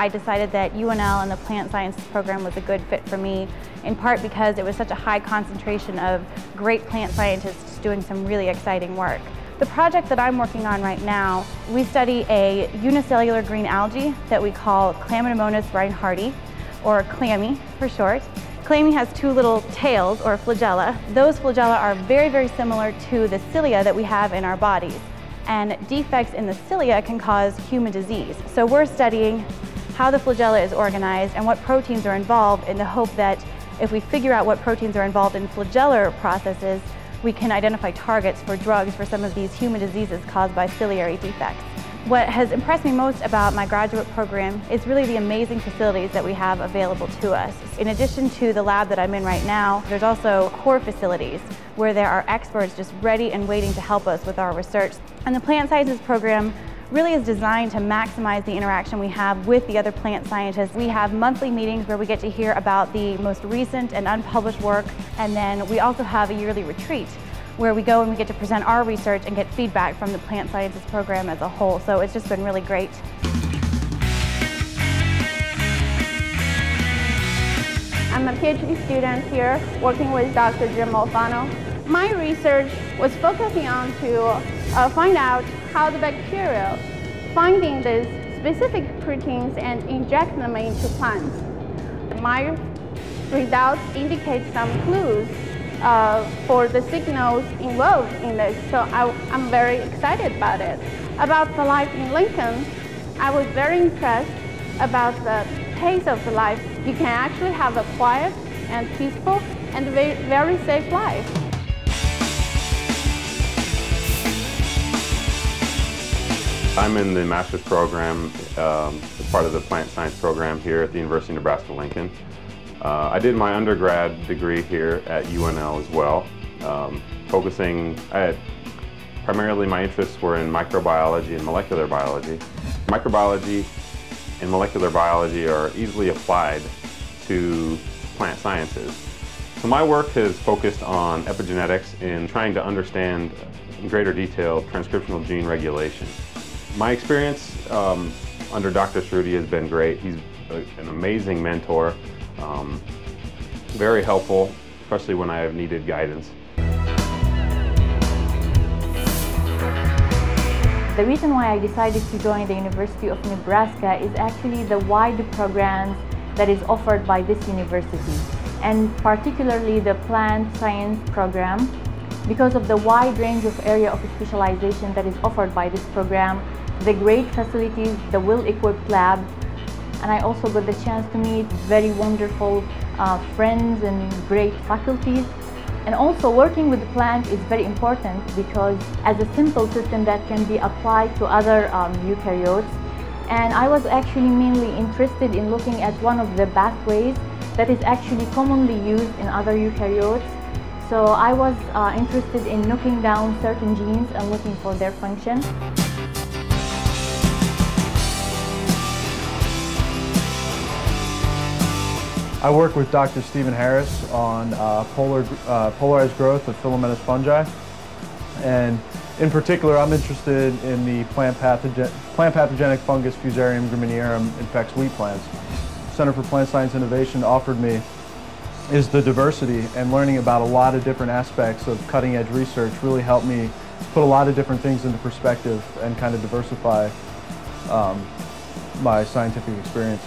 I decided that UNL and the plant sciences program was a good fit for me, in part because it was such a high concentration of great plant scientists doing some really exciting work. The project that I'm working on right now, we study a unicellular green algae that we call Chlamydomonas reinhardtii, or clammy for short. Clammy has two little tails, or flagella. Those flagella are very, very similar to the cilia that we have in our bodies. And defects in the cilia can cause human disease. So we're studying how the flagella is organized and what proteins are involved in the hope that if we figure out what proteins are involved in flagellar processes, we can identify targets for drugs for some of these human diseases caused by ciliary defects. What has impressed me most about my graduate program is really the amazing facilities that we have available to us. In addition to the lab that I'm in right now, there's also core facilities where there are experts just ready and waiting to help us with our research. And the plant sciences program really is designed to maximize the interaction we have with the other plant scientists. We have monthly meetings where we get to hear about the most recent and unpublished work, and then we also have a yearly retreat where we go and we get to present our research and get feedback from the plant sciences program as a whole. So it's just been really great. I'm a PhD student here working with Dr. Jim Alfano. My research was focusing on to uh, find out how the bacteria finding these specific proteins and inject them into plants. My results indicate some clues uh, for the signals involved in this. So I, am very excited about it. About the life in Lincoln, I was very impressed about the pace of the life. You can actually have a quiet and peaceful and very, very safe life. I'm in the master's program um, as part of the plant science program here at the University of Nebraska-Lincoln. Uh, I did my undergrad degree here at UNL as well, um, focusing, primarily my interests were in microbiology and molecular biology. Microbiology and molecular biology are easily applied to plant sciences. So my work has focused on epigenetics and trying to understand in greater detail transcriptional gene regulation. My experience um, under Dr. Cerutti has been great. He's a, an amazing mentor um, very helpful, especially when I have needed guidance. The reason why I decided to join the University of Nebraska is actually the wide programs that is offered by this university and particularly the plant science program because of the wide range of area of specialization that is offered by this program, the great facilities, the well-equipped lab, and I also got the chance to meet very wonderful uh, friends and great faculties. And also working with the plant is very important because as a simple system that can be applied to other um, eukaryotes. And I was actually mainly interested in looking at one of the pathways that is actually commonly used in other eukaryotes. So I was uh, interested in knocking down certain genes and looking for their function. I work with Dr. Stephen Harris on uh, polar, uh, polarized growth of filamentous fungi. And in particular, I'm interested in the plant, pathogen plant pathogenic fungus Fusarium graminearum infects wheat plants. Center for Plant Science Innovation offered me is the diversity and learning about a lot of different aspects of cutting edge research really helped me put a lot of different things into perspective and kind of diversify um, my scientific experience.